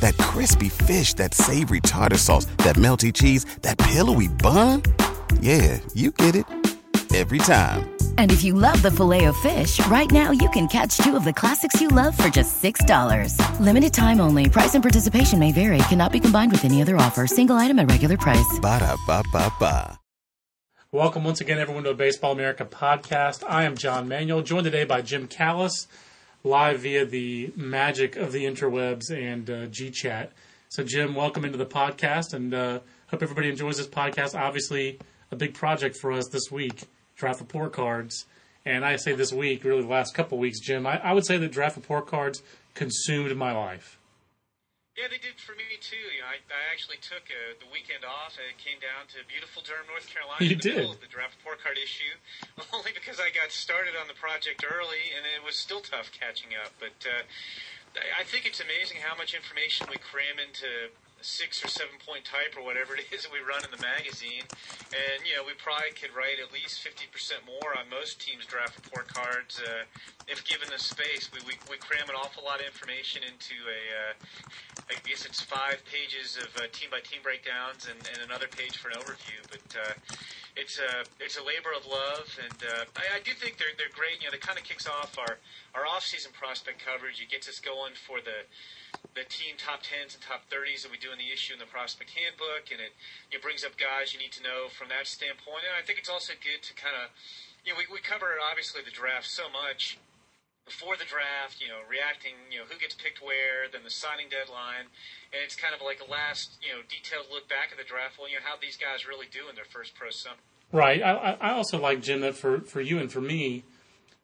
That crispy fish, that savory tartar sauce, that melty cheese, that pillowy bun. Yeah, you get it every time. And if you love the filet of fish, right now you can catch two of the classics you love for just $6. Limited time only. Price and participation may vary. Cannot be combined with any other offer. Single item at regular price. Ba da ba ba ba. Welcome once again, everyone, to a Baseball America podcast. I am John Manuel, joined today by Jim Callis, live via the magic of the interwebs and uh, GChat. So, Jim, welcome into the podcast, and uh, hope everybody enjoys this podcast. Obviously, a big project for us this week draft report cards. And I say this week, really the last couple weeks, Jim, I, I would say that draft report cards consumed my life. Yeah, they did for me too. You know, I, I actually took uh, the weekend off. I came down to beautiful Durham, North Carolina, You did. the draft report card issue, only because I got started on the project early, and it was still tough catching up. But uh, I think it's amazing how much information we cram into a six or seven point type or whatever it is that we run in the magazine. And, you know, we probably could write at least 50% more on most teams' draft report cards uh, if given the space. We, we, we cram an awful lot of information into a, uh, I guess it's five pages of uh, team by team breakdowns and, and another page for an overview. But uh, it's a it's a labor of love, and uh, I, I do think they're they're great. You know, that kind of kicks off our our off season prospect coverage. It gets us going for the the team top tens and top thirties that we do in the issue in the prospect handbook, and it it brings up guys you need to know from that standpoint. And I think it's also good to kind of you know we we cover obviously the draft so much before the draft, you know, reacting, you know, who gets picked where, then the signing deadline, and it's kind of like a last, you know, detailed look back at the draft. Well, you know, how these guys really do in their first pro summer. Right. I, I also like, Jim, that for, for you and for me,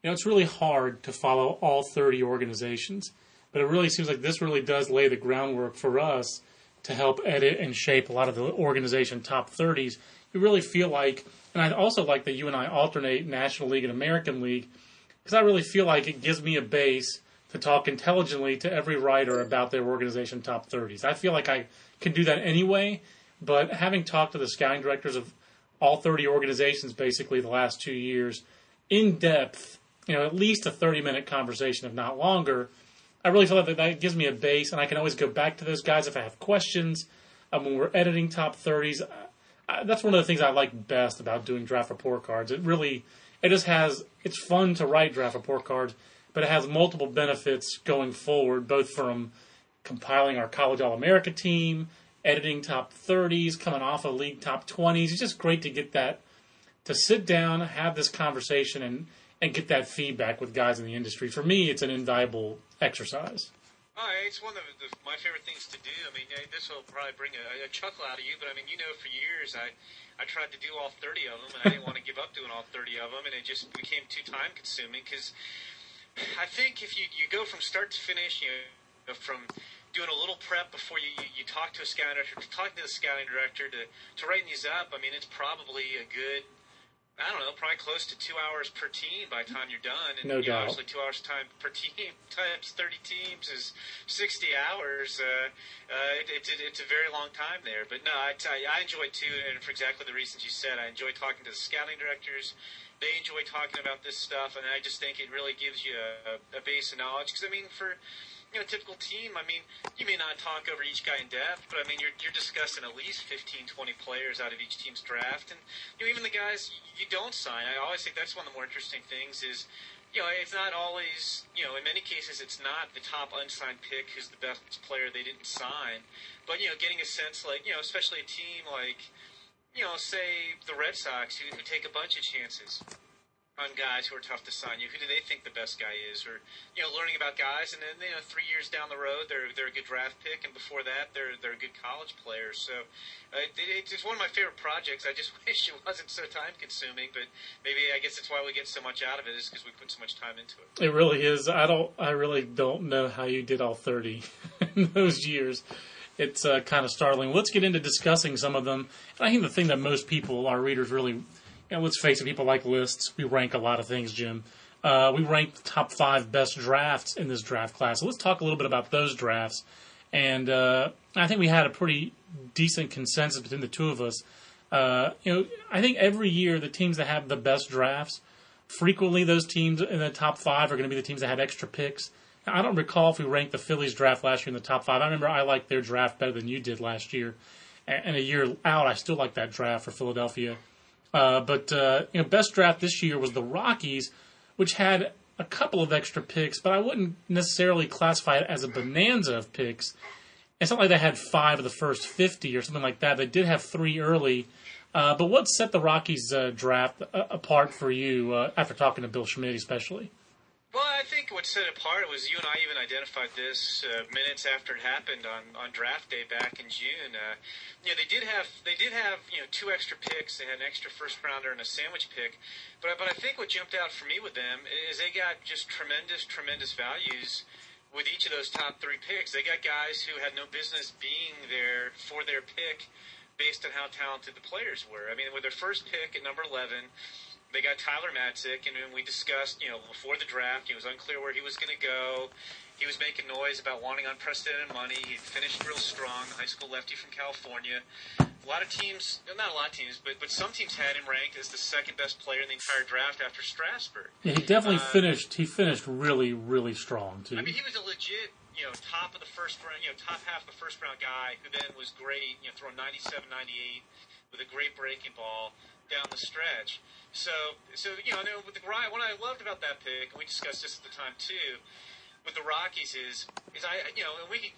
you know, it's really hard to follow all 30 organizations, but it really seems like this really does lay the groundwork for us to help edit and shape a lot of the organization top 30s. You really feel like, and I also like that you and I alternate National League and American League, because I really feel like it gives me a base to talk intelligently to every writer about their organization top 30s. I feel like I can do that anyway, but having talked to the scouting directors of all 30 organizations basically the last two years in depth, you know, at least a 30 minute conversation, if not longer. I really feel like that, that gives me a base, and I can always go back to those guys if I have questions. Um, when we're editing top 30s, I, that's one of the things I like best about doing draft report cards. It really, it just has, it's fun to write draft report cards, but it has multiple benefits going forward, both from compiling our college All America team, editing top 30s, coming off of league top 20s. It's just great to get that, to sit down, have this conversation, and, and get that feedback with guys in the industry. For me, it's an invaluable exercise. Oh, it's one of the, my favorite things to do. I mean, this will probably bring a, a chuckle out of you, but I mean, you know, for years I, I tried to do all 30 of them, and I didn't want to give up doing all 30 of them, and it just became too time consuming because I think if you, you go from start to finish, you know, from doing a little prep before you, you, you talk to a scouting director, to talking to the scouting director, to, to writing these up, I mean, it's probably a good, I don't know, probably close to two hours per team by the time you're done. And No know, doubt. obviously, two hours time per team times 30 teams is 60 hours. Uh, uh, it, it's, it's a very long time there. But no, I, you, I enjoy it too, and for exactly the reasons you said. I enjoy talking to the scouting directors. They enjoy talking about this stuff, and I just think it really gives you a, a base of knowledge. Because, I mean, for you know, typical team, I mean, you may not talk over each guy in depth, but I mean, you're, you're discussing at least 15, 20 players out of each team's draft. And, you know, even the guys you, you don't sign, I always think that's one of the more interesting things is, you know, it's not always, you know, in many cases, it's not the top unsigned pick who's the best player they didn't sign. But, you know, getting a sense, like, you know, especially a team like, you know, say the Red Sox who, who take a bunch of chances on guys who are tough to sign. You, who do they think the best guy is? Or you know, learning about guys, and then you know, three years down the road, they're they're a good draft pick, and before that, they're they're a good college player. So uh, it, it's one of my favorite projects. I just wish it wasn't so time consuming, but maybe I guess that's why we get so much out of it is because we put so much time into it. It really is. I don't. I really don't know how you did all thirty in those years. it's uh, kind of startling. Let's get into discussing some of them. And I think the thing that most people, our readers, really, and let's face it, people like lists. We rank a lot of things, Jim. Uh, we ranked the top five best drafts in this draft class. So let's talk a little bit about those drafts. And uh, I think we had a pretty decent consensus between the two of us. Uh, you know, I think every year the teams that have the best drafts, frequently those teams in the top five are going to be the teams that had extra picks. I don't recall if we ranked the Phillies draft last year in the top five. I remember I liked their draft better than you did last year. And a year out, I still like that draft for Philadelphia. Uh, but uh, you know, best draft this year was the Rockies, which had a couple of extra picks, but I wouldn't necessarily classify it as a bonanza of picks. It's not like they had five of the first 50 or something like that. They did have three early. Uh, but what set the Rockies uh, draft apart for you after talking to Bill Schmidt, especially? Well, I think what set it apart was you and I even identified this uh, minutes after it happened on, on draft day back in June. Uh, you know, they did have they did have you know two extra picks. They had an extra first rounder and a sandwich pick. But but I think what jumped out for me with them is they got just tremendous tremendous values with each of those top three picks. They got guys who had no business being there for their pick based on how talented the players were. I mean, with their first pick at number eleven they got Tyler Matzek, and we discussed, you know, before the draft, it was unclear where he was going to go. He was making noise about wanting unprecedented money. He finished real strong, high school lefty from California. A lot of teams, not a lot of teams, but but some teams had him ranked as the second best player in the entire draft after Strasburg. Yeah, he definitely uh, finished. He finished really, really strong too. I mean, he was a legit, you know, top of the first round, you know, top half of the first round guy who then was great, you know, throwing 97, 98 with a great breaking ball down the stretch. So, so you know, with the what I loved about that pick, and we discussed this at the time too, with the Rockies is is I you know and we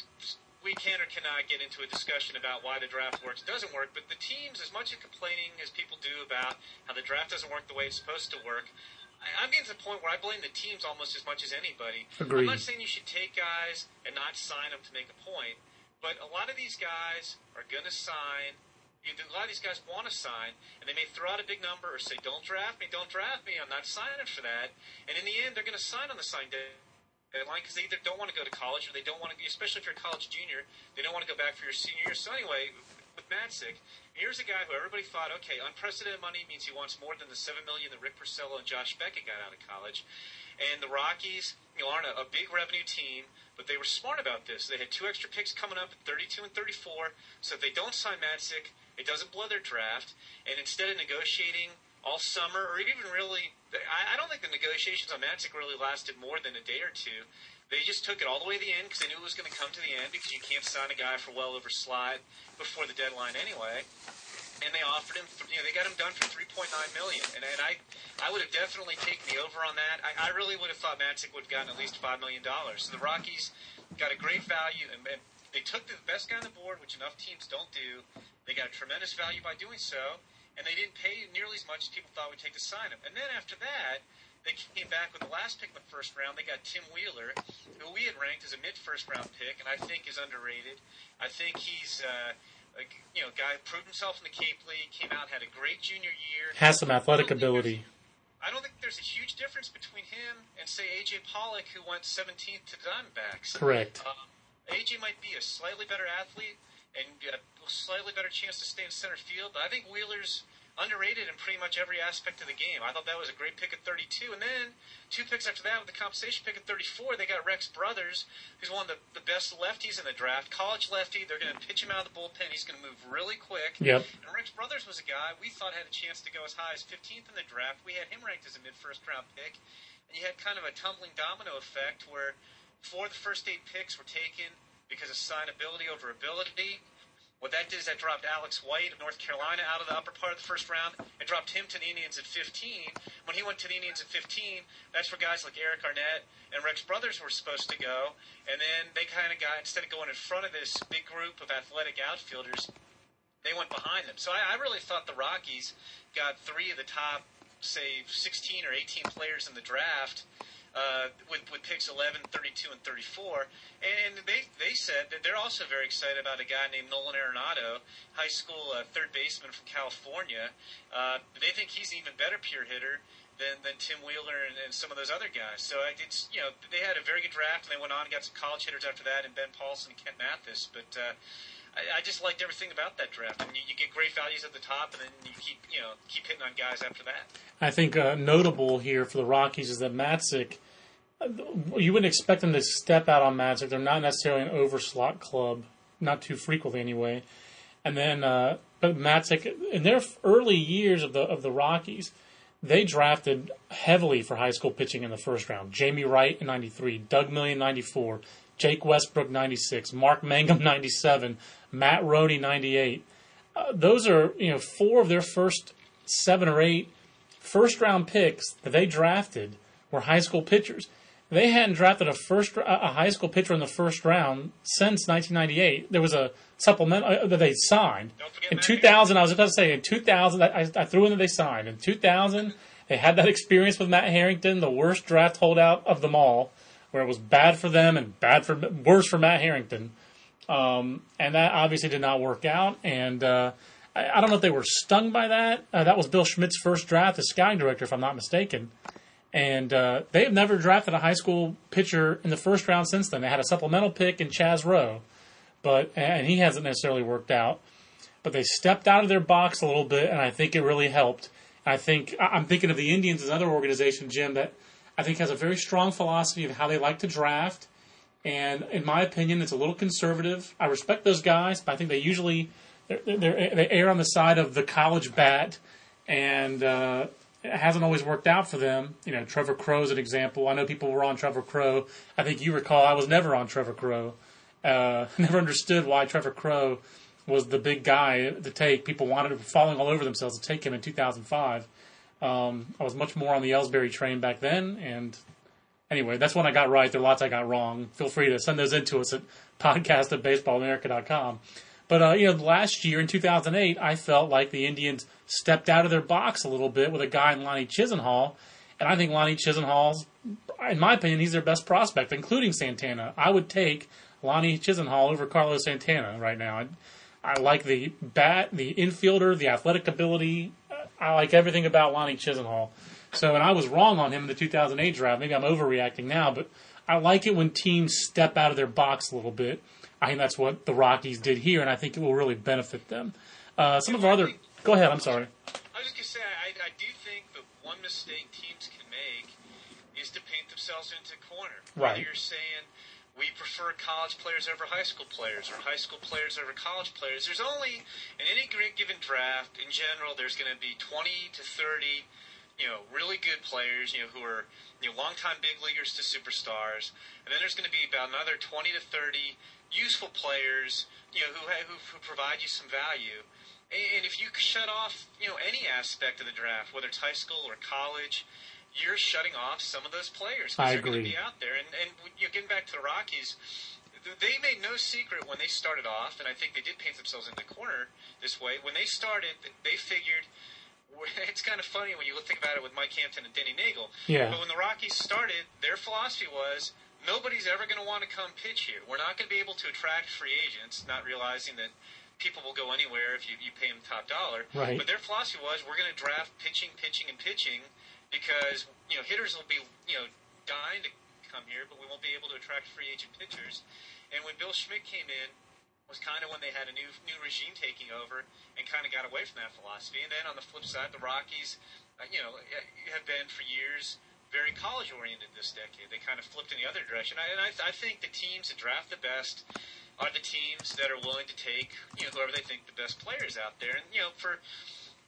we can or cannot get into a discussion about why the draft works doesn't work, but the teams, as much as complaining as people do about how the draft doesn't work the way it's supposed to work, I, I'm getting to the point where I blame the teams almost as much as anybody. Agreed. I'm not saying you should take guys and not sign them to make a point, but a lot of these guys are going to sign a lot of these guys want to sign, and they may throw out a big number or say, "Don't draft me, don't draft me, I'm not signing for that." And in the end, they're going to sign on the sign deadline because they either don't want to go to college or they don't want to, especially if you're a college junior, they don't want to go back for your senior year. So anyway, with Matzek, here's a guy who everybody thought, okay, unprecedented money means he wants more than the seven million that Rick Porcello and Josh Beckett got out of college. And the Rockies, you know, aren't a, a big revenue team, but they were smart about this. They had two extra picks coming up at 32 and 34, so if they don't sign Matzek, it doesn't blow their draft, and instead of negotiating all summer, or even really, I, I don't think the negotiations on Matzek really lasted more than a day or two. They just took it all the way to the end because they knew it was going to come to the end because you can't sign a guy for well over slide before the deadline anyway. And they offered him, you know, they got him done for 3.9 million, and, and I, I would have definitely taken the over on that. I, I really would have thought Matzek would have gotten at least five million dollars. So the Rockies got a great value, and, and they took the best guy on the board, which enough teams don't do. They got a tremendous value by doing so, and they didn't pay nearly as much as people thought would take to sign him. And then after that, they came back with the last pick in the first round. They got Tim Wheeler, who we had ranked as a mid first round pick, and I think is underrated. I think he's. Uh, a, you know, guy proved himself in the Cape League, came out, had a great junior year. Has some athletic ability. I don't think there's a huge difference between him and, say, A.J. Pollock, who went 17th to the Diamondbacks. Correct. Um, A.J. might be a slightly better athlete, and get a slightly better chance to stay in center field. But I think Wheeler's underrated in pretty much every aspect of the game. I thought that was a great pick at 32. And then two picks after that with the compensation pick at 34, they got Rex Brothers, who's one of the, the best lefties in the draft. College lefty. They're going to pitch him out of the bullpen. He's going to move really quick. Yep. And Rex Brothers was a guy we thought had a chance to go as high as 15th in the draft. We had him ranked as a mid first round pick. And you had kind of a tumbling domino effect where four of the first eight picks were taken because of signability over ability. What that did is that dropped Alex White of North Carolina out of the upper part of the first round. It dropped him to the Indians at 15. When he went to the Indians at 15, that's where guys like Eric Arnett and Rex Brothers were supposed to go. And then they kind of got, instead of going in front of this big group of athletic outfielders, they went behind them. So I, I really thought the Rockies got three of the top, say, 16 or 18 players in the draft uh, with, with picks 11, 32, and 34. And they, they said that they're also very excited about a guy named Nolan Arenado, high school uh, third baseman from California. Uh, they think he's an even better pure hitter than, than Tim Wheeler and, and some of those other guys. So it's you know they had a very good draft, and they went on and got some college hitters after that, and Ben Paulsen and Kent Matthes. But uh, I, I just liked everything about that draft. I mean, you, you get great values at the top, and then you keep you know keep hitting on guys after that. I think uh, notable here for the Rockies is that Matzek you wouldn't expect them to step out on Magic. They're not necessarily an overslot club, not too frequently anyway. And then, uh, but Matzek, in their early years of the of the Rockies, they drafted heavily for high school pitching in the first round. Jamie Wright in '93, Doug Million '94, Jake Westbrook '96, Mark Mangum '97, Matt Roney '98. Uh, those are you know four of their first seven or eight first round picks that they drafted were high school pitchers. They hadn't drafted a first a high school pitcher in the first round since 1998. There was a supplement uh, that they signed in 2000. I was about to say in 2000. I, I threw in that they signed in 2000. They had that experience with Matt Harrington, the worst draft holdout of them all, where it was bad for them and bad for worse for Matt Harrington. Um, and that obviously did not work out. And uh, I, I, don't know if they were stung by that. Uh, that was Bill Schmidt's first draft as scouting director, if I'm not mistaken and uh, they have never drafted a high school pitcher in the first round since then. They had a supplemental pick in Chaz Roe, but and he hasn't necessarily worked out. But they stepped out of their box a little bit, and I think it really helped. I think I'm thinking of the Indians as another organization, Jim, that I think has a very strong philosophy of how they like to draft. And in my opinion, it's a little conservative. I respect those guys, but I think they usually they're, they're, they err on the side of the college bat, and uh, hasn't always worked out for them. You know, Trevor Crowe's an example. I know people were on Trevor Crowe. I think you recall I was never on Trevor Crowe. Uh, never understood why Trevor Crowe was the big guy to take. People wanted to be falling all over themselves to take him in 2005. Um, I was much more on the Ellsbury train back then, and anyway, that's when I got right. There are lots I got wrong. Feel free to send those in to us at podcast at baseballamerica.com. But uh, you know, last year in 2008, I felt like the Indians stepped out of their box a little bit with a guy in Lonnie Chisenhall, and I think Lonnie Chisenhall's, in my opinion, he's their best prospect, including Santana. I would take Lonnie Chisenhall over Carlos Santana right now. I, I like the bat, the infielder, the athletic ability. I like everything about Lonnie Chisenhall. So, and I was wrong on him in the 2008 draft. Maybe I'm overreacting now, but I like it when teams step out of their box a little bit I think that's what the Rockies did here, and I think it will really benefit them. Uh, some of our other. Go ahead. I'm sorry. I was just gonna say I, I do think the one mistake teams can make is to paint themselves into a corner. Right. Whether you're saying we prefer college players over high school players, or high school players over college players. There's only in any given draft in general, there's going to be 20 to 30 you know, really good players, you know, who are you know, longtime big leaguers to superstars, and then there's going to be about another 20 to 30 useful players, you know, who, who, who provide you some value. And if you shut off, you know, any aspect of the draft, whether it's high school or college, you're shutting off some of those players because they're going to be out there. And, and you know, getting back to the Rockies, they made no secret when they started off, and I think they did paint themselves in the corner this way. When they started, they figured it's kind of funny when you think about it with Mike Hampton and Denny Neagle. Yeah. But when the Rockies started, their philosophy was nobody's ever going to want to come pitch here. We're not going to be able to attract free agents, not realizing that people will go anywhere if you, you pay them top dollar. Right. But their philosophy was we're going to draft pitching, pitching, and pitching because you know hitters will be you know dying to come here, but we won't be able to attract free agent pitchers. And when Bill Schmidt came in, was kind of when they had a new new regime taking over and kind of got away from that philosophy. And then on the flip side, the Rockies, uh, you know, have been for years very college oriented this decade. They kind of flipped in the other direction. I, and I, I think the teams that draft the best are the teams that are willing to take you know whoever they think the best players out there. And you know for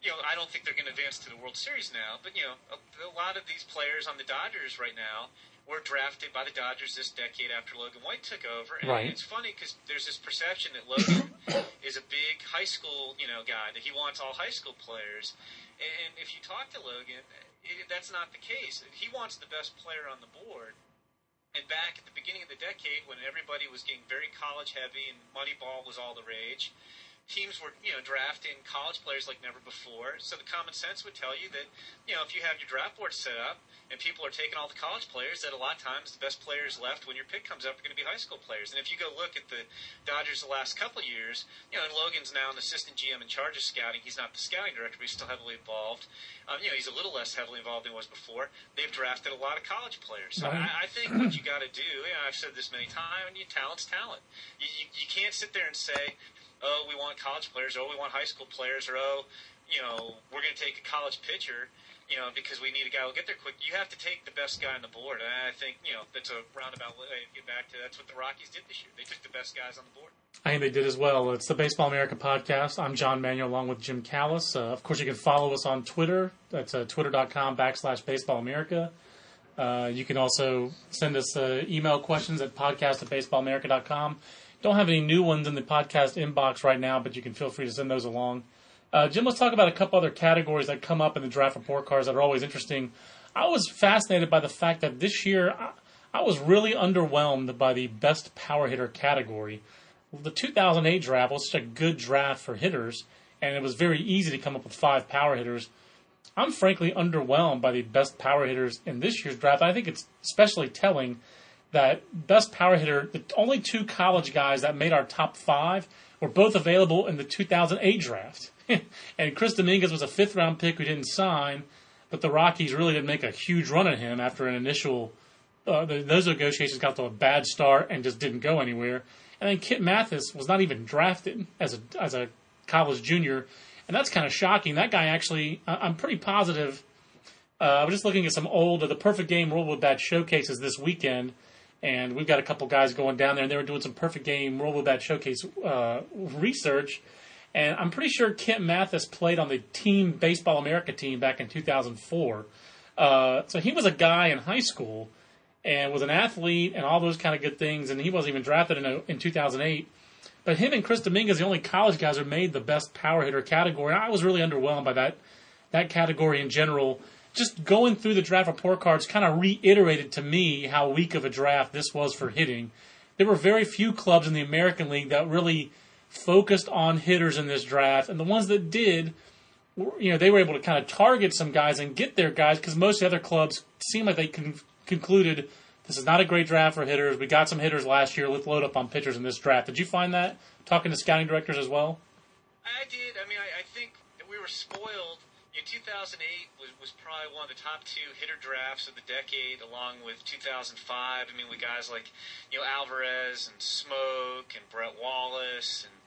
you know I don't think they're going to advance to the World Series now, but you know a, a lot of these players on the Dodgers right now were drafted by the Dodgers this decade after Logan White took over. And right. it's funny because there's this perception that Logan is a big high school, you know, guy that he wants all high school players. And if you talk to Logan, it, that's not the case. He wants the best player on the board. And back at the beginning of the decade, when everybody was getting very college heavy and Moneyball was all the rage, teams were, you know, drafting college players like never before. So the common sense would tell you that, you know, if you have your draft board set up and people are taking all the college players, that a lot of times the best players left when your pick comes up are going to be high school players. And if you go look at the Dodgers the last couple of years, you know, and Logan's now an assistant GM in charge of scouting. He's not the scouting director, but he's still heavily involved. Um, you know, he's a little less heavily involved than he was before. They've drafted a lot of college players. So I, I think what you got to do, you know, I've said this many times, you talent's talent. You, you, you can't sit there and say, oh, we want college players, oh, we want high school players, or oh, you know, we're going to take a college pitcher, you know, because we need a guy who'll get there quick. You have to take the best guy on the board. And I think, you know, that's a roundabout way to get back to that's what the Rockies did this year. They took the best guys on the board. I think they did as well. It's the Baseball America podcast. I'm John Manuel along with Jim Callis. Uh, of course, you can follow us on Twitter. That's uh, twitter.com backslash baseball America. Uh, you can also send us uh, email questions at podcast at baseballamerica.com. Don't have any new ones in the podcast inbox right now, but you can feel free to send those along. Uh, Jim, let's talk about a couple other categories that come up in the draft report cards that are always interesting. I was fascinated by the fact that this year I, I was really underwhelmed by the best power hitter category. The 2008 draft was such a good draft for hitters, and it was very easy to come up with five power hitters. I'm frankly underwhelmed by the best power hitters in this year's draft. I think it's especially telling that best power hitter, the only two college guys that made our top five were both available in the 2008 draft. and Chris Dominguez was a fifth round pick who didn't sign, but the Rockies really didn't make a huge run at him after an initial. Uh, those negotiations got to a bad start and just didn't go anywhere. And then Kent Matthes was not even drafted as a as a college junior, and that's kind of shocking. That guy actually, I'm pretty positive. Uh, I was just looking at some old of the Perfect Game World Wood Bat showcases this weekend, and we've got a couple guys going down there, and they were doing some Perfect Game Bad showcase uh, research and I'm pretty sure Kent Matthes played on the Team Baseball America team back in 2004. Uh, so he was a guy in high school and was an athlete and all those kind of good things. And he wasn't even drafted in, a, in 2008. But him and Chris Dominguez, the only college guys who made the best power hitter category. I was really underwhelmed by that that category in general. Just going through the draft report cards kind of reiterated to me how weak of a draft this was for hitting. There were very few clubs in the American League that really focused on hitters in this draft, and the ones that did, you know, they were able to kind of target some guys and get their guys because most of the other clubs seemed like they con- concluded this is not a great draft for hitters. We got some hitters last year. Let's load up on pitchers in this draft. Did you find that talking to scouting directors as well? I did. I mean, I, I think we were spoiled. You know, 2008 was, was probably one of the top two hitter drafts of the decade, along with 2005. I mean, with guys like you know Alvarez and Smoak and Brett Wallace and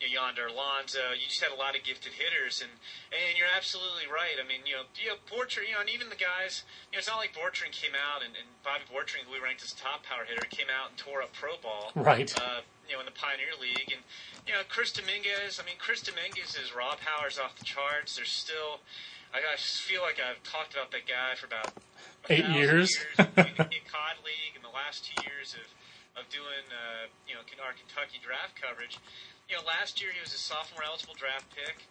you know, Yonder Alonso. You just had a lot of gifted hitters, and and you're absolutely right. I mean, you know, you know, Borchering, you know, and even the guys, you know, it's not like Borchering came out and, and Bobby Borchering, who we ranked as top power hitter, came out and tore up pro ball, right? Uh, you know, in the Pioneer League, and you know, Chris Dominguez. I mean, Chris Dominguez's raw power is off the charts. There's still, I, I feel like I've talked about that guy for about eight years. years in the COD League and the last two years of of doing, uh, you know, our Kentucky draft coverage you know, last year he was a sophomore eligible draft pick.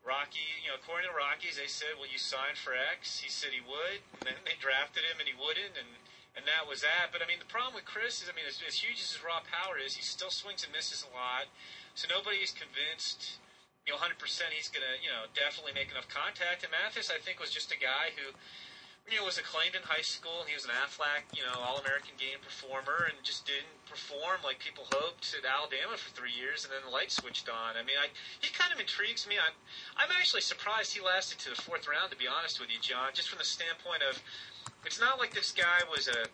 Rocky, you know, according to Rockies, they said, "Will you sign for X?" He said he would, and then they drafted him, and he wouldn't, and and that was that. But I mean, the problem with Chris is, I mean, as, as huge as his raw power is, he still swings and misses a lot. So nobody is convinced, you know, 100% he's to, you know, definitely make enough contact. And Matthes, I think, was just a guy who know, was acclaimed in high school. He was an Aflac, you know, All-American game performer, and just didn't perform like people hoped at Alabama for three years, and then the light switched on. I mean, I, he kind of intrigues me. I'm, I'm actually surprised he lasted to the fourth round, to be honest with you, John. Just from the standpoint of, it's not like this guy was a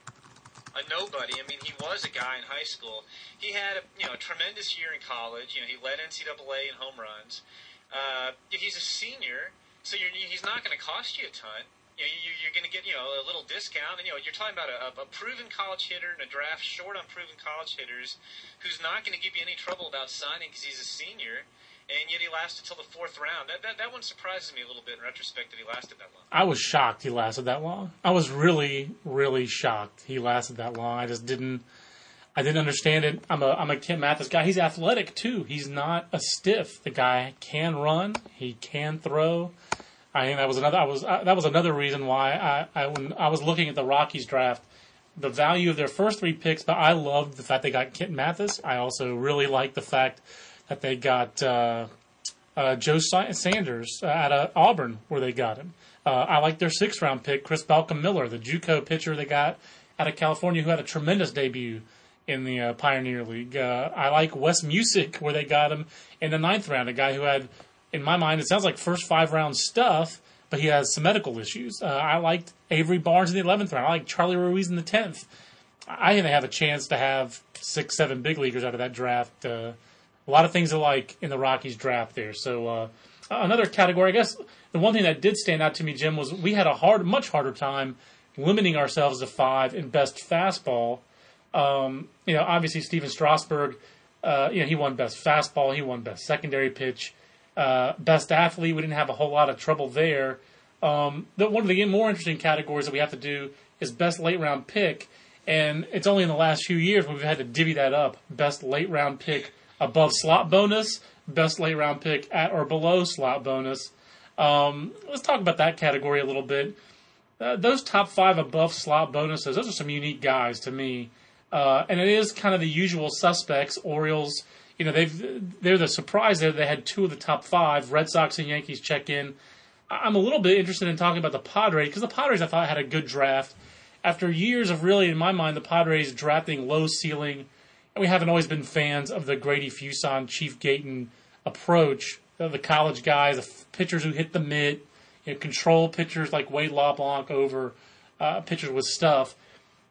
a nobody. I mean, he was a guy in high school. He had a you know a tremendous year in college. You know, he led NCAA in home runs. Uh, he's a senior, so he's not going to cost you a ton you know, you, you're going to get you know a little discount, and you know you're talking about a, a proven college hitter in a draft short on proven college hitters, who's not going to give you any trouble about signing because he's a senior, and yet he lasted until the fourth round. That, that that one surprises me a little bit in retrospect that he lasted that long. I was shocked he lasted that long. I was really really shocked he lasted that long. I just didn't. I didn't understand it. I'm a I'm a Kent Matthes guy. He's athletic too. He's not a stiff. The guy can run. He can throw. I think that was another. I was uh, that was another reason why I, I when I was looking at the Rockies draft, the value of their first three picks. But I loved the fact they got Kent Matthes. I also really liked the fact that they got uh, uh, Joe Sanders uh, out of Auburn, where they got him. Uh, I like their sixth round pick, Chris Balcom Miller, the JUCO pitcher they got out of California, who had a tremendous debut in the uh, Pioneer League. Uh, I like Wes Musick, where they got him in the ninth round, a guy who had, in my mind, it sounds like first five round stuff, but he has some medical issues. Uh, I liked Avery Barnes in the 11th round. I like Charlie Ruiz in the 10th. I think they have a chance to have six, seven big leaguers out of that draft. Uh, a lot of things to like in the Rockies draft there. So uh, another category, I guess, the one thing that did stand out to me, Jim, was we had a hard, much harder time limiting ourselves to five in best fastball. Um, you know, obviously Stephen Strasburg, uh, you know, he won best fastball, he won best secondary pitch, uh, best athlete. We didn't have a whole lot of trouble there. Um, the, one of the more interesting categories that we have to do is best late round pick, and it's only in the last few years we've had to divvy that up. Best late round pick above slot bonus, best late round pick at or below slot bonus. Um, let's talk about that category a little bit. Uh, those top five above slot bonuses, those are some unique guys to me. Uh, and it is kind of the usual suspects. Orioles, you know, they've they're the surprise there. They had two of the top five. Red Sox and Yankees check in. I'm a little bit interested in talking about the Padres because the Padres I thought had a good draft. After years of really, in my mind, the Padres drafting low ceiling, and we haven't always been fans of the Grady Fuson, Chief Gayton approach. The college guys, the pitchers who hit the mitt, you know, control pitchers like Wade LeBlanc over uh, pitchers with stuff.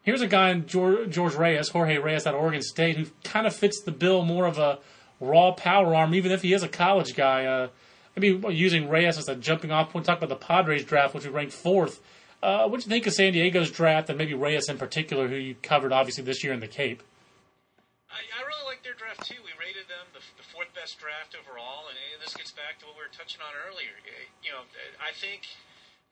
Here's a guy in George, George Reyes, Jorge Reyes out of Oregon State, who kind of fits the bill more of a raw power arm, even if he is a college guy. Uh, maybe using Reyes as a jumping off point. Talk about the Padres draft, which we ranked fourth. Uh, what do you think of San Diego's draft, and maybe Reyes in particular, who you covered obviously this year in the Cape? I, I really like their draft too. We rated them the, the fourth best draft overall, and, and this gets back to what we were touching on earlier. You know, I think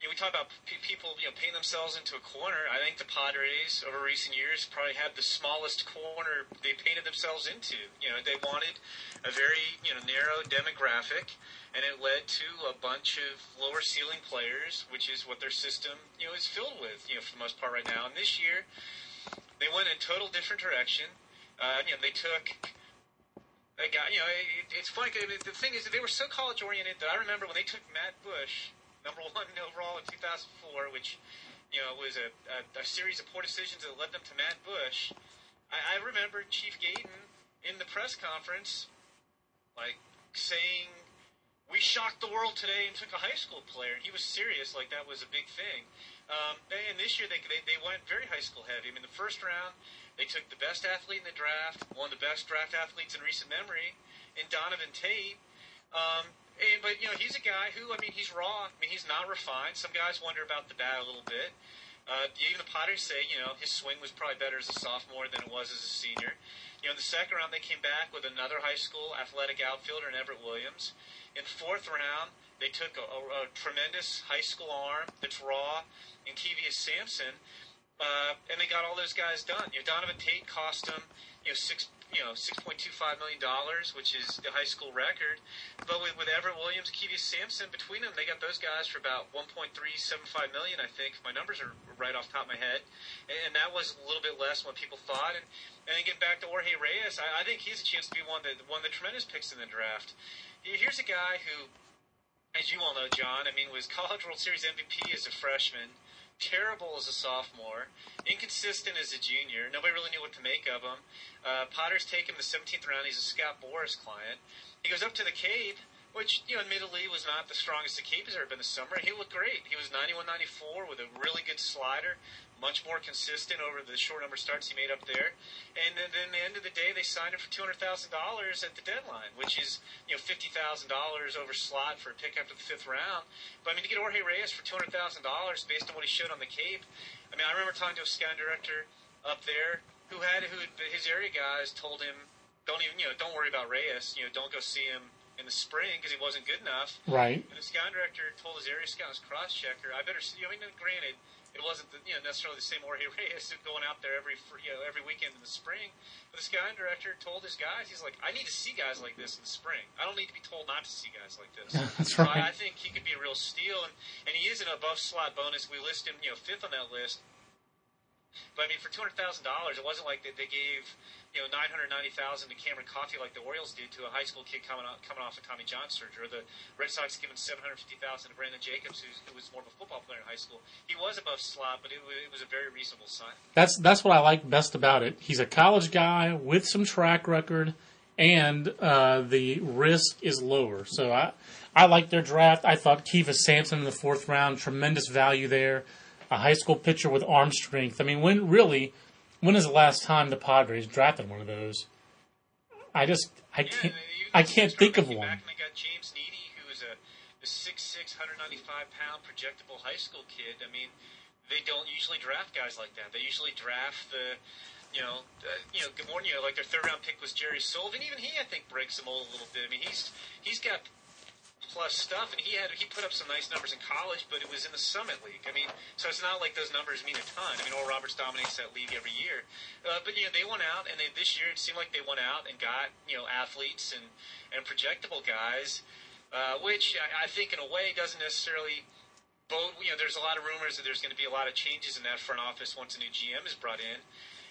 you know, we talk about p- people, you know, painting themselves into a corner. I think the Padres over recent years probably had the smallest corner they painted themselves into. You know, they wanted a very, you know, narrow demographic, and it led to a bunch of lower ceiling players, which is what their system, you know, is filled with, you know, for the most part right now. And this year, they went in a total different direction. Uh, you know, they took a guy. You know, it, it's funny. The thing is, that they were so college oriented that I remember when they took Matt Bush number one overall in 2004, which you know was a, a, a, series of poor decisions that led them to Matt Bush. I, I remember Chief Gayton in the press conference, like saying, "We shocked the world today and took a high school player." And he was serious, like that was a big thing. Um, and this year they, they they went very high school heavy. I mean, the first round they took the best athlete in the draft, one of the best draft athletes in recent memory, in Donovan Tate. Um, and, but you know, he's a guy who, I mean, he's raw. I mean, he's not refined. Some guys wonder about the bat a little bit. Uh, even the Padres say, you know, his swing was probably better as a sophomore than it was as a senior. You know, in the second round, they came back with another high school athletic outfielder in Everett Williams. In fourth round, they took a, a, a tremendous high school arm that's raw in Keyvius Sampson, uh, and they got all those guys done. You know, Donovan Tate cost them, you know, six you know, $6.25 million, which is the high school record. But with, with Everett Williams, Keyvius Sampson, between them, they got those guys for about 1.375 million, I think. My numbers are right off the top of my head. And, and that was a little bit less than what people thought. And, and then get back to Jorge Reyes, I, I think he's a chance to be one the, one of the tremendous picks in the draft. Here's a guy who, as you all know, John, I mean, was College World Series MVP as a freshman terrible as a sophomore, inconsistent as a junior. Nobody really knew what to make of him. Uh, Padres take him the 17th round. He's a Scott Boras client. He goes up to the Cape, which, you know, admittedly was not the strongest the Cape has ever been this summer. He looked great. He was 91 94 with a really good slider, much more consistent over the short number of starts he made up there. And then, then at the end of the day, they signed him for $200,000 at the deadline, which is, you know, $50,000 over slot for a pick after the fifth round. But I mean, to get Jorge Reyes for $200,000 based on what he showed on the Cape, I mean, I remember talking to a scout director up there who had who his area guys told him, don't even, you know, don't worry about Reyes, you know, don't go see him in the spring because he wasn't good enough. Right. And the scout director told his area scout, his cross checker, I better see. I mean, granted, it wasn't the, you know necessarily the same Jorge Reyes going out there every you know every weekend in the spring. But the scouting director told his guys, he's like, I need to see guys like this in the spring. I don't need to be told not to see guys like this. That's so right. I, I think he could be a real steal, and and he is an above slot bonus. We list him, you know, fifth on that list. But I mean, for two hundred thousand dollars, it wasn't like they, they gave you know, nine hundred ninety thousand to Cameron Coffey like the Orioles did to a high school kid coming out, coming off of Tommy John surgery, or the Red Sox giving seven hundred fifty thousand to Brandon Jacobs, who was more of a football player in high school. He was above slot, but it, it was a very reasonable sign. That's that's what I like best about it. He's a college guy with some track record, and uh, the risk is lower. So I I like their draft. I thought Keyvius Sampson in the fourth round, tremendous value there. A high school pitcher with arm strength. I mean, when really, when is the last time the Padres drafted one of those? I just I Yeah, can't I can't think of one. Back and they got James Needy, who is a, a 6'6", 195 pound projectable high school kid. I mean, they don't usually draft guys like that. They usually draft the, you know, uh, you know, good morning. You know, like their third round pick was Jerry Sullivan. Even he, I think, breaks the mold a little bit. I mean, he's he's got plus stuff, and he had he put up some nice numbers in college, but it was in the Summit League. I mean, so it's not like those numbers mean a ton. I mean, Oral Roberts dominates that league every year, uh, but you know they went out, and they, this year it seemed like they went out and got you know athletes and and projectable guys, uh, which I, I think in a way doesn't necessarily. Bode, you know, there's a lot of rumors that there's going to be a lot of changes in that front office once a new GM is brought in,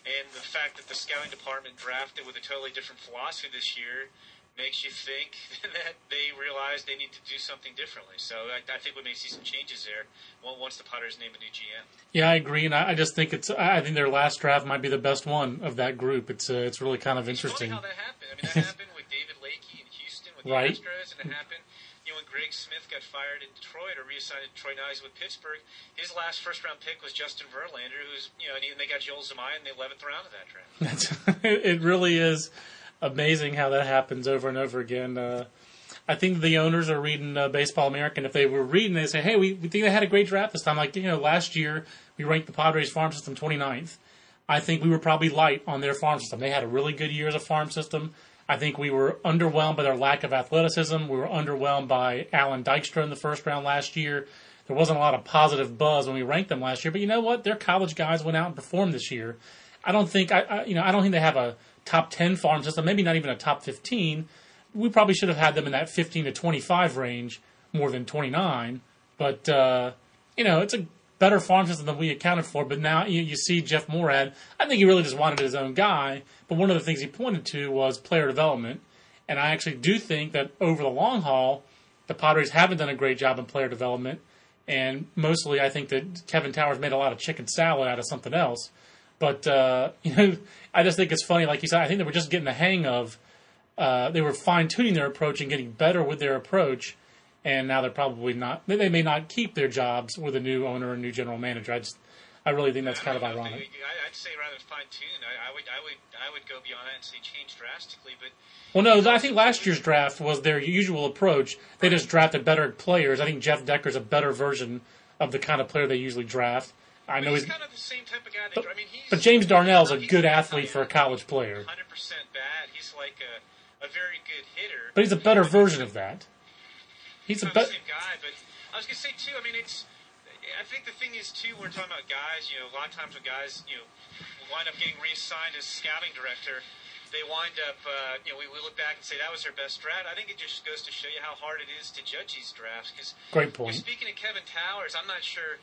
and the fact that the scouting department drafted with a totally different philosophy this year makes you think that they realize they need to do something differently. So I, I think we may see some changes there on- once the Padres name a new GM. Yeah, I agree, and I, I just think it's. I think their last draft might be the best one of that group. It's uh, it's really kind of interesting. how that happened. I mean, that happened with David Lakey in Houston with the Right. Astros, and it happened. You know, when Greg Smith got fired in Detroit or reassigned to Detroit, now he's with Pittsburgh. His last first round pick was Justin Verlander, who's you know, and, he, and they got Joel Zumaya in the eleventh round of that draft. That's, it really is amazing how that happens over and over again. Uh, I think the owners are reading uh, Baseball American. If they were reading, they say, "Hey, we, we think they had a great draft this time." Like you know, last year we ranked the Padres farm system 29th. I think we were probably light on their farm system. They had a really good year as a farm system. I think we were underwhelmed by their lack of athleticism. We were underwhelmed by Allan Dykstra in the first round last year. There wasn't a lot of positive buzz when we ranked them last year. But you know what? Their college guys went out and performed this year. I don't think I, I you know I don't think they have a top 10 farm system. Maybe not even a top 15. We probably should have had them in that 15 to 25 range more than 29. But uh, you know, it's a better farm system than we accounted for. But now you, you see Jeff Moorad. I think he really just wanted his own guy. But one of the things he pointed to was player development. And I actually do think that over the long haul, the Padres haven't done a great job in player development. And mostly, I think that Kevin Towers made a lot of chicken salad out of something else. But uh, you know, I just think it's funny. Like you said, I think they were just getting the hang of. Uh, they were fine tuning their approach and getting better with their approach, and now they're probably not. They may not keep their jobs with a new owner and new general manager. I just, I really think that's kind of I don't know if ironic. I'd say rather fine tune, I, I would, I would, I would go beyond that and say change drastically. But Well, no, I think last year's draft was their usual approach. They just drafted better players. I think Jeff Decker's a better version of the kind of player they usually draft. I know he's he's, kind of the same type of guy. That, but, I mean, he's, but James Darnell's a good athlete for a college player. Hundred percent bad. He's like a, a very good hitter. But he's a better version of that. He's a better. same guy, but I was gonna say too. I mean, it's. I think the thing is too. We're talking about guys. You know, a lot of times when guys, you know, wind up getting reassigned as scouting director, they wind up. Uh, you know, we, we look back and say that was their best draft. I think it just goes to show you how hard it is to judge these drafts. Because Great point. speaking of Kevin Towers, I'm not sure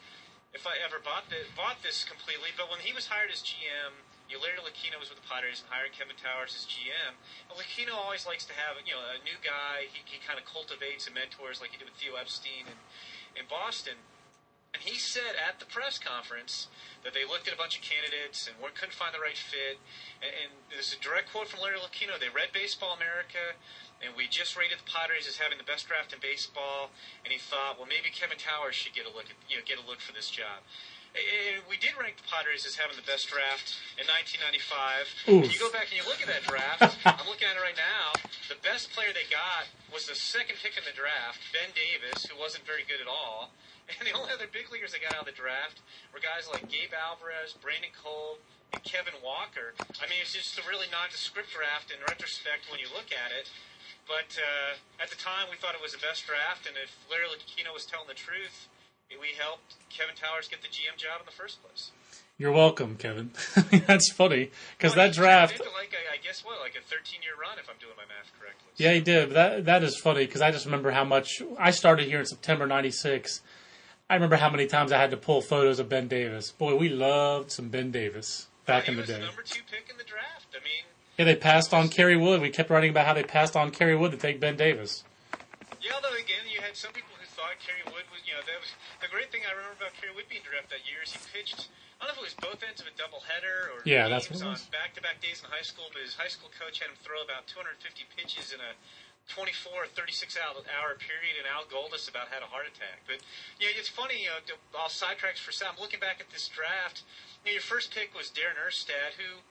if I ever bought the, bought this completely, but when he was hired as GM. You know, Larry Lucchino was with the Padres and hired Kevin Towers as GM. And Lucchino always likes to have, you know, a new guy. He, he kind of cultivates and mentors like he did with Theo Epstein in, in Boston. And he said at the press conference that they looked at a bunch of candidates and couldn't find the right fit. And, and this is a direct quote from Larry Lucchino. They read Baseball America, and we just rated the Padres as having the best draft in baseball. And he thought, well, maybe Kevin Towers should get a look at, you know, get a look for this job. And we did rank the Padres as having the best draft in 1995. Oof. If you go back and you look at that draft, I'm looking at it right now. The best player they got was the second pick in the draft, Ben Davis, who wasn't very good at all. And the only other big leaguers they got out of the draft were guys like Gabe Alvarez, Brandon Cole, and Kevin Walker. I mean, it's just a really nondescript draft in retrospect when you look at it. But uh, at the time, we thought it was the best draft, and if Larry Lucchino was telling the truth, we helped Kevin Towers get the GM job in the first place. You're welcome, Kevin. That's funny because Well, that draft. like a, I guess what, like a 13 year run, if I'm doing my math correctly. Yeah, he did. But that that is funny because I just remember how much I started here in September '96. I remember how many times I had to pull photos of Ben Davis. Boy, we loved some Ben Davis back in the day. number two pick in the draft. I mean, Yeah, they passed on Kerry Wood. We kept writing about how they passed on Kerry Wood to take Ben Davis. Yeah, although again, you had some people who thought Kerry Wood was, you know, that was the great thing I remember about Kerry Wood being drafted that year is he pitched. I don't know if it was both ends of a doubleheader or Yeah, that's what it on was. back-to-back days in high school. But his high school coach had him throw about 250 pitches in a 24 or 36 hour hour period, and Al Goldis about had a heart attack. But yeah, it's funny. You know, to- I'll sidetrack for. I'm looking back at this draft. You know, your first pick was Darren Erstad, who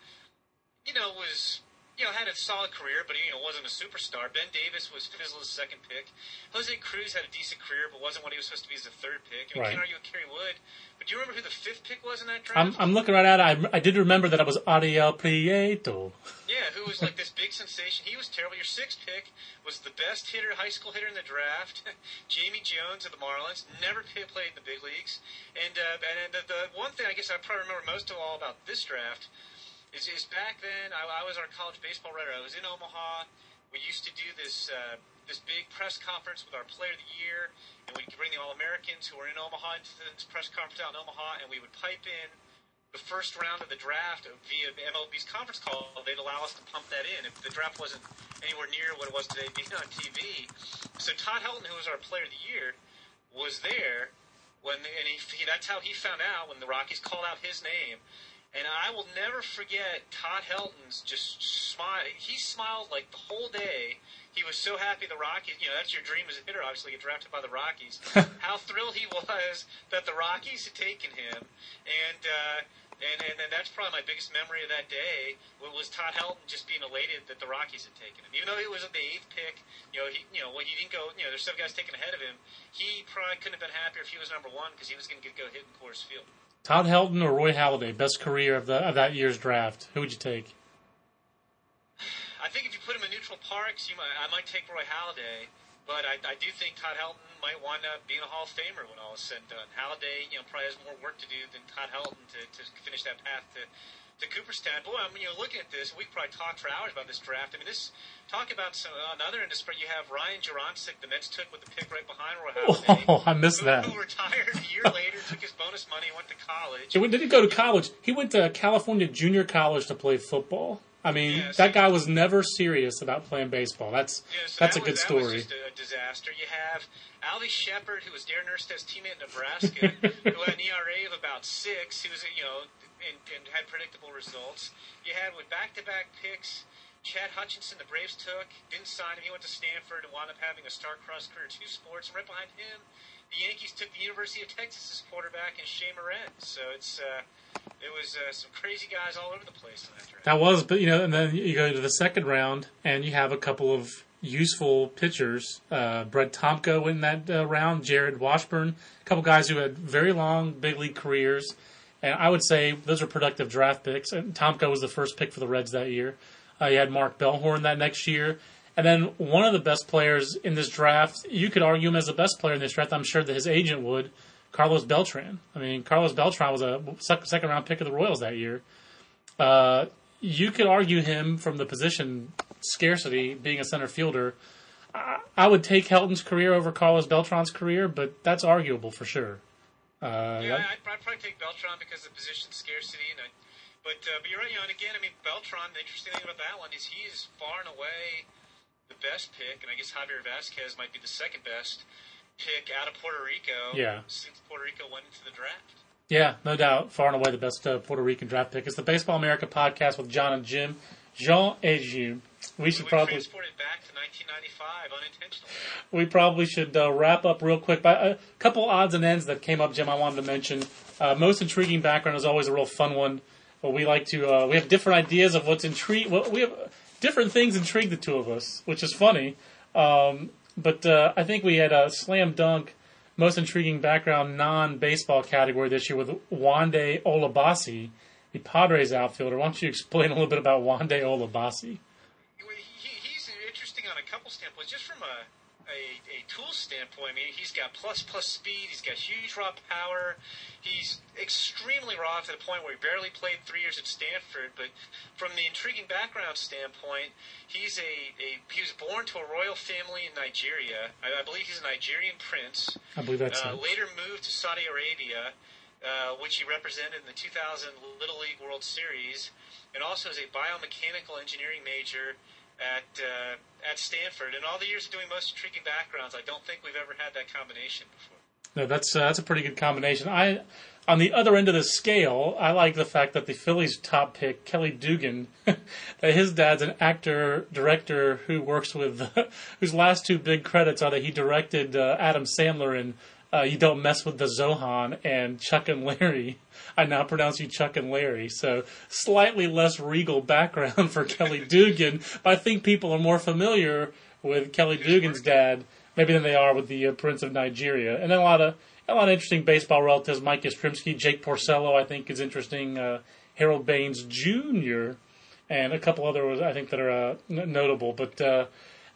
you know, was you know had a solid career, but he you know wasn't a superstar. Ben Davis was Fizzle's second pick. Jose Cruz had a decent career, but wasn't what he was supposed to be as a third pick. I mean, Right. can't argue with Kerry Wood. But do you remember who the fifth pick was in that draft? I'm, I'm looking right at it. I, I did remember that it was Ariel Prieto. Yeah, who was like this big sensation. He was terrible. Your sixth pick was the best hitter, high school hitter in the draft, Jaime Jones of the Marlins. Never played in the big leagues. And uh, and the, the one thing I guess I probably remember most of all about this draft is, is back then I, I was our college baseball writer. I was in Omaha. We used to do this uh, this big press conference with our Player of the Year, and we'd bring the All Americans who were in Omaha into this press conference out in Omaha, and we would pipe in the first round of the draft via MLB's conference call, they'd allow us to pump that in if the draft wasn't anywhere near what it was today being on TV. So Todd Helton, who was our player of the year, was there when and he, he that's how he found out when the Rockies called out his name. And I will never forget Todd Helton's just smile. He smiled like the whole day. He was so happy the Rockies, you know, that's your dream as a hitter, obviously, get drafted by the Rockies. How thrilled he was that the Rockies had taken him. And, uh, and, and, and that's probably my biggest memory of that day was Todd Helton just being elated that the Rockies had taken him. Even though it was at the eighth pick, you know, he, you know, well, he didn't go, you know, there's seven guys taken ahead of him. He probably couldn't have been happier if he was number one because he was going to go hit in Coors Field. Todd Helton or Roy Halladay, best career of the of that year's draft. Who would you take? I think if you put him in neutral parks, you might, I might take Roy Halladay, but I, I do think Todd Helton might wind up being a Hall of Famer when all is said and done. Halladay, you know, probably has more work to do than Todd Helton to, to finish that path to, to Cooperstown. Boy, I mean, you know, looking at this, we probably talked for hours about this draft. I mean, this talk about some another end of spread. You have Ryan Jaroncyk, the Mets took with the pick right behind Roy. Oh, I missed who, that. Who retired a year later, took his bonus money, went to college. He didn't go to college. He went to California Junior College to play football. I mean, Yeah, that guy was never serious about playing baseball. That's Yeah, so that's a that good was, story. That was just a, a disaster. You have Alvie Shepherd, who was Darren Erstad's teammate in Nebraska, who had an ERA of about six. He was, you know, and, and had predictable results. You had with back-to-back picks. Chad Hutchinson, the Braves took, didn't sign him. He went to Stanford and wound up having a star-crossed career, two sports. And right behind him, the Yankees took the University of Texas's quarterback and Shea Morenz. So it's uh, it was uh, some crazy guys all over the place in that draft. That was, but you know, and then you go to the second round, and you have a couple of useful pitchers. Uh, Brett Tomko in that uh, round. Jarrod Washburn, a couple guys who had very long big league careers, and I would say those are productive draft picks. And Tomko was the first pick for the Reds that year. Uh, you had Mark Bellhorn that next year. And then one of the best players in this draft, you could argue him as the best player in this draft. I'm sure that his agent would, Carlos Beltran. I mean, Carlos Beltran was a second round pick of the Royals that year. Uh, you could argue him from the position scarcity, being a center fielder. I, I would take Helton's career over Carlos Beltran's career, but that's arguable for sure. Uh, Yeah, I'd, I'd probably take Beltran because of position scarcity. And I, but uh, but you're right, you know. And again, I mean, Beltran. The interesting thing about that one is he is far and away the best pick, and I guess Javier Vazquez might be the second best pick out of Puerto Rico. Yeah. since Puerto Rico went into the draft. Yeah, no doubt. Far and away the best uh, Puerto Rican draft pick. It's the Baseball America podcast with John and Jim. Jean et Jim. We should we probably back 1995 unintentionally. we probably should uh, wrap up real quick. By a couple odds and ends that came up, Jim. I wanted to mention. Uh, most intriguing background is always a real fun one. But we like to uh, we have different ideas of what's intrigue. Well, we have different things intrigue the two of us, which is funny. Um, but uh, I think we had a slam dunk most intriguing background non baseball category this year with Wande Olabisi, the Padres outfielder. Why don't you explain a little bit about Wande Olabisi? Well, he, he's interesting on a couple standpoints. Just from a, a, a tool standpoint, I mean, he's got plus plus speed. He's got huge raw power. He's extremely raw to the point where he barely played three years at Stanford. But from the intriguing background standpoint, he's a, a he was born to a royal family in Nigeria. I, I believe he's a Nigerian prince. I believe that's Uh, later moved to Saudi Arabia, uh, which he represented in the 2000 Little League World Series, and also is a biomechanical engineering major at uh, at Stanford. In all the years of doing most intriguing backgrounds, I don't think we've ever had that combination before. No, that's uh, that's a pretty good combination. I on the other end of the scale, I like the fact that the Phillies' top pick, Kelly Dugan, that his dad's an actor director who works with whose last two big credits are that he directed uh, Adam Sandler in uh, "You Don't Mess with the Zohan" and Chuck and Larry. I now pronounce you Chuck and Larry. So slightly less regal background for Kelly Dugan, but I think people are more familiar with Kelly Dugan's dad maybe than they are with the uh, Prince of Nigeria. And then a lot of a lot of interesting baseball relatives. Mike Yastrzemski, Jake Porcello, I think is interesting. Uh, Harold Baines Jr. and a couple others I think that are uh, n- notable. But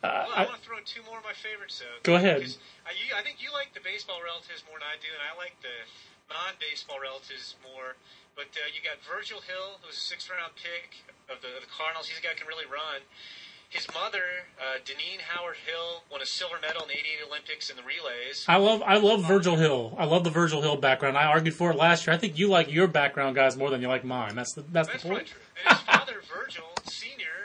uh, well, I, I want to throw two more of my favorites. Though, go ahead. I, you, I think you like the baseball relatives more than I do, and I like the non-baseball relatives more. But uh, you got Virgil Hill, who's a sixth-round pick of the, of the Cardinals. He's a guy who can really run. His mother, uh, Denean Howard Hill, won a silver medal in the '88 Olympics in the relays. I love I love Virgil Hill. I love the Virgil Hill background. I argued for it last year. I think you like your background guys more than you like mine. That's the that's, that's the point. True. And his father, Virgil Senior,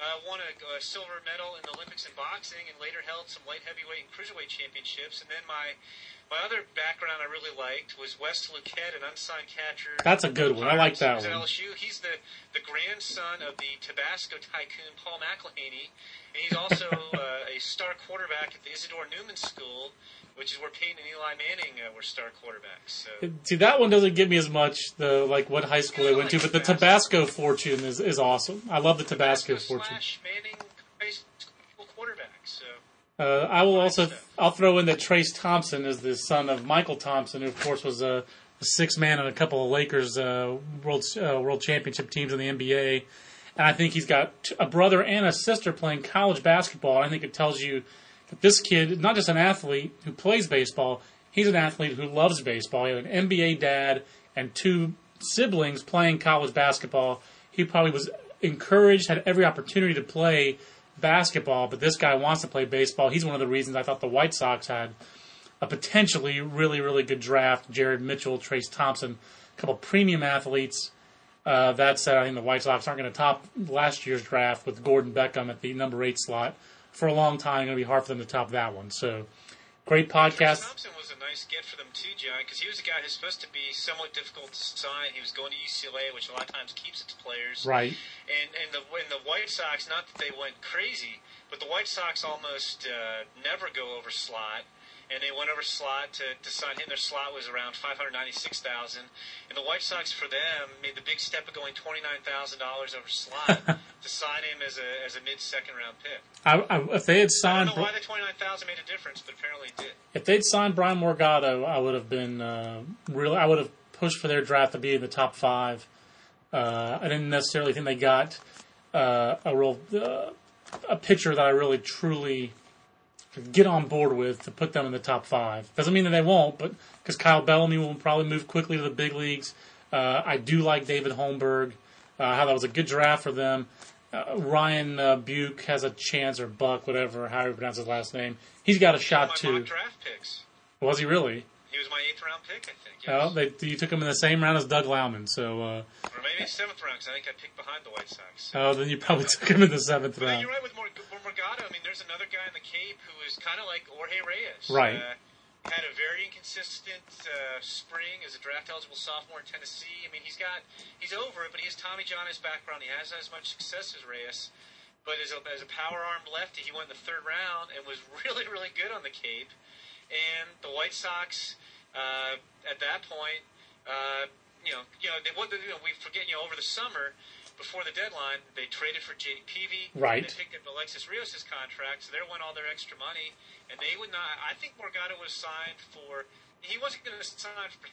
uh, won a, a, silver medal in the Olympics in boxing, and later held some light heavyweight and cruiserweight championships. And then my my other background I really liked was Wes Luquette, an unsigned catcher. That's a good one. I like that one. LSU. He's the, the grandson of the Tabasco tycoon Paul McIlhenny, and he's also uh, a star quarterback at the Isidore Newman School, which is where Peyton and Eli Manning uh, were star quarterbacks. So. See, that one doesn't give me as much the like what high school they went like to, but the Tabasco fortune is, is awesome. I love the Tabasco, Tabasco fortune. Manning high school quarterback. So. Uh, I will also I'll throw in that Trayce Thompson is the son of Mychal Thompson, who of course was a, a six man on a couple of Lakers uh, world uh, world championship teams in the NBA, and I think he's got a brother and a sister playing college basketball. I think it tells you that this kid not just an athlete who plays baseball, he's an athlete who loves baseball. He had an NBA dad and two siblings playing college basketball. He probably was encouraged, had every opportunity to play basketball, but this guy wants to play baseball. He's one of the reasons I thought the White Sox had a potentially really, really good draft. Jared Mitchell, Trayce Thompson, a couple premium athletes. Uh, that said, I think the White Sox aren't going to top last year's draft with Gordon Beckham at the number eight slot for a long time. Going to be hard for them to top that one. So, great podcast. Thompson was a nice get for them too, John, because he was a guy who's supposed to be somewhat difficult to sign. He was going to UCLA, which a lot of times keeps its players. Right. And and the and the White Sox, not that they went crazy, but the White Sox almost uh, never go over slot and they went over slot to, to sign him. Their slot was around five hundred ninety six thousand, and the White Sox for them made the big step of going twenty nine thousand dollars over slot to sign him as a as a mid second round pick. I, I, if they had signed, I don't know why the twenty nine thousand made a difference, but apparently it did. If they'd signed Bryan Morgado, I would have been uh, really. I would have pushed for their draft to be in the top five. Uh, I didn't necessarily think they got uh, a real uh, a pitcher that I really truly get on board with to put them in the top five. Doesn't mean that they won't, but because Kyle Bellamy will probably move quickly to the big leagues. Uh, I do like David Holmberg. Uh, how that was a good draft for them. Uh, Ryan uh, Buke has a chance, or Buck, whatever, how you pronounce his last name. He's got a shot too. Was he really? He was my eighth round pick, I think. Yes. Oh, they, you took him in the same round as Doug Laumann, so. Uh, or maybe seventh round, because I think I picked behind the White Sox. Oh, then you probably took him in the seventh but round. You're right with Mor- Morgado. I mean, there's another guy in the Cape who is kind of like Jorge Reyes. Right. Uh, had a very inconsistent uh, spring as a draft eligible sophomore in Tennessee. I mean, he's got he's over it, but he has Tommy John in his background. He hasn't as much success as Reyes, but as a, as a power arm lefty, he went in the third round and was really really good on the Cape. And the White Sox uh, at that point, uh, you know, you know, they, what, you know, we forget, you know, over the summer before the deadline, they traded for J.D. Peavy. Right. They picked up Alexis Rios' contract, so there went all their extra money. And they would not. I think Morgado was signed for. He wasn't going to sign for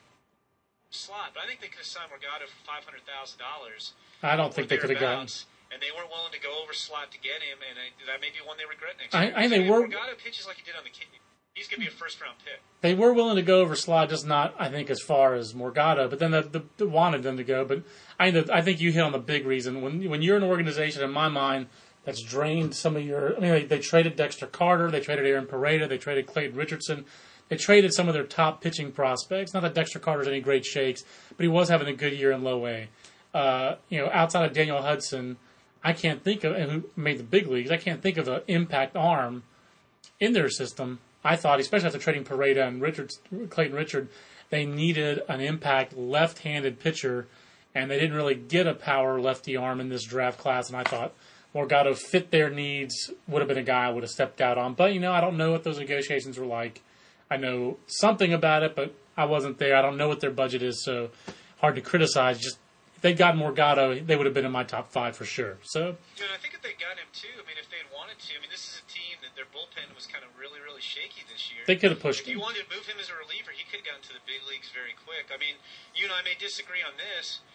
slot, but I think they could have signed Morgado for five hundred thousand dollars. I don't think they could have gotten. And they weren't willing to go over slot to get him, and I, that may be one they regret next I, year. I so they were. Morgado pitches like he did on the. He's going to be a first round pick. They were willing to go over slot, just not, I think, as far as Morgado. But then the, the, the wanted them to go. But I, I think you hit on the big reason. When when you're an organization, in my mind, that's drained some of your. I mean, they, they traded Dexter Carter, they traded Aaron Poreda, they traded Clayton Richardson. they traded some of their top pitching prospects. Not that Dexter Carter's any great shakes, but he was having a good year in low A. Uh, you know, outside of Daniel Hudson, I can't think of and who made the big leagues. I can't think of an impact arm in their system. I thought, especially after trading Poreda and Clayton Richard, they needed an impact left-handed pitcher, and they didn't really get a power lefty arm in this draft class. And I thought Morgado fit their needs, would have been a guy I would have stepped out on. But you know, I don't know what those negotiations were like. I know something about it, but I wasn't there. I don't know what their budget is, so hard to criticize. Just if they'd gotten Morgado, they would have been in my top five for sure. So, yeah, I think if they got him too, I mean, if they'd wanted to, I mean, this is a team that their bullpen was kind of really, really shaky this year. They could have pushed if him. you wanted to move him as a reliever, he could have gotten to the big leagues very quick. I mean, you and I may disagree on this.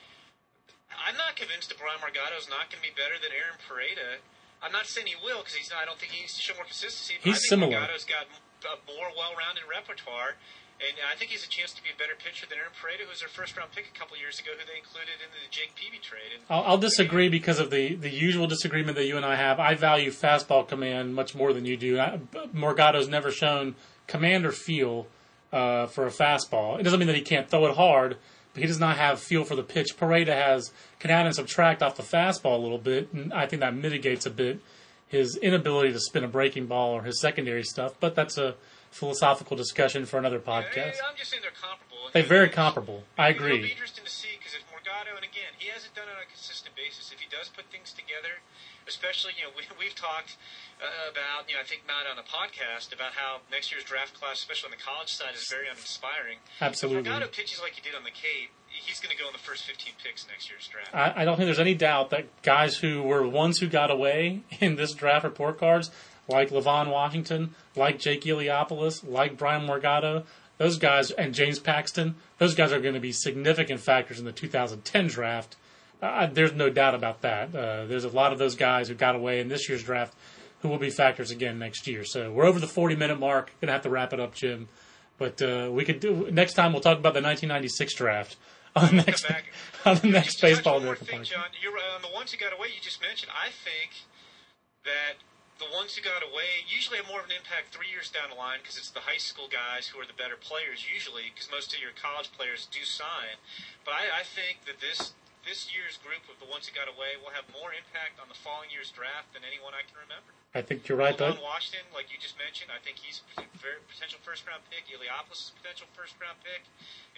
I'm not convinced that Bryan Morgado is not going to be better than Aaron Poreda. I'm not saying he will because he's not. I don't think he needs to show more consistency. But He's I think similar. Morgado's got a more well-rounded repertoire, and I think he's a chance to be a better pitcher than Aaron Poreda, who was their first-round pick a couple years ago, who they included in the Jake Peavy trade. And I'll, I'll disagree because of the, the usual disagreement that you and I have. I value fastball command much more than you do. I, Morgado's never shown command or feel uh, for a fastball. It doesn't mean that he can't throw it hard, but he does not have feel for the pitch. Poreda has can add and subtract off the fastball a little bit, and I think that mitigates a bit his inability to spin a breaking ball or his secondary stuff. But that's a philosophical discussion for another podcast. I'm just saying they're comparable. They're very comparable. I agree. It'll be interesting to see because if Morgado, and again, he hasn't done it on a consistent basis. If he does put things together, especially, you know, we, we've talked uh, about, you know, I think not on a podcast, about how next year's draft class, especially on the college side, is very uninspiring. Absolutely. If Morgado pitches like he did on the Cape, he's going to go in the first 15 picks next year's draft. I, I don't think there's any doubt that guys who were ones who got away in this draft report cards, like Levon Washington, like Jake Eliopoulos, like Bryan Morgado, those guys, and James Paxton, those guys are going to be significant factors in the 2010 draft. Uh, there's no doubt about that. Uh, there's a lot of those guys who got away in this year's draft who will be factors again next year. So we're over the 40 minute mark. Gonna have to wrap it up, Jim. But uh, we could do next time. We'll talk about the 1996 draft on the next on the next baseball one more thing. John. On the ones who got away, you just mentioned. I think that the ones who got away usually have more of an impact three years down the line because it's the high school guys who are the better players usually because most of your college players do sign. But I, I think that this this year's group of the ones who got away will have more impact on the following year's draft than anyone I can remember. I think you're right, though. Washington, like you just mentioned, I think he's a very potential first round pick. Eliopoulos is a potential first round pick.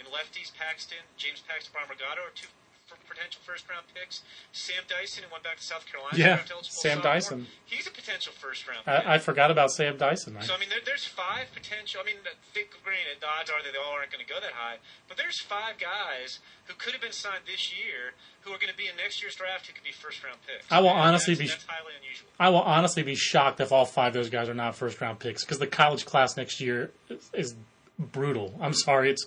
And lefties, Paxton, James Paxton, Brian are two potential first round picks. Sam Dyson, who went back to South Carolina, Yeah, Sam sophomore, Dyson. He's a potential first round pick. I, I forgot about Sam Dyson. I, So I mean, there, there's five potential. I mean, the, the, granted, the odds are that they all aren't going to go that high, but there's five guys who could have been signed this year who are going to be in next year's draft who could be first round picks. I will And honestly that's, be- that's highly unusual. I will honestly be shocked if all five of those guys are not first round picks because the college class next year is, is brutal. I'm sorry, it's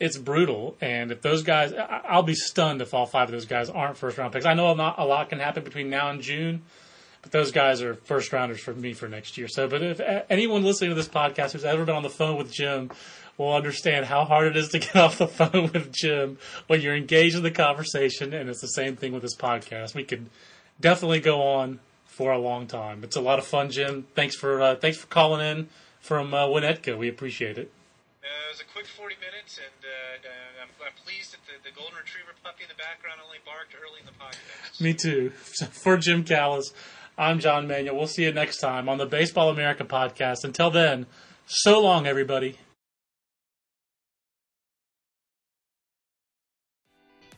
it's brutal, and if those guys, I'll be stunned if all five of those guys aren't first round picks. I know not a lot can happen between now and June, but those guys are first rounders for me for next year. So, but if anyone listening to this podcast who's ever been on the phone with Jim will understand how hard it is to get off the phone with Jim when you're engaged in the conversation, and it's the same thing with this podcast. We could definitely go on for a long time. It's a lot of fun, Jim. Thanks for uh, thanks for calling in from uh, Winnetka. We appreciate it. Uh, it was a quick 40 minutes, and uh, uh, I'm, I'm pleased that the, the golden retriever puppy in the background only barked early in the podcast. Me too. For Jim Callis, I'm John Manuel. We'll see you next time on the Baseball America podcast. Until then, so long, everybody.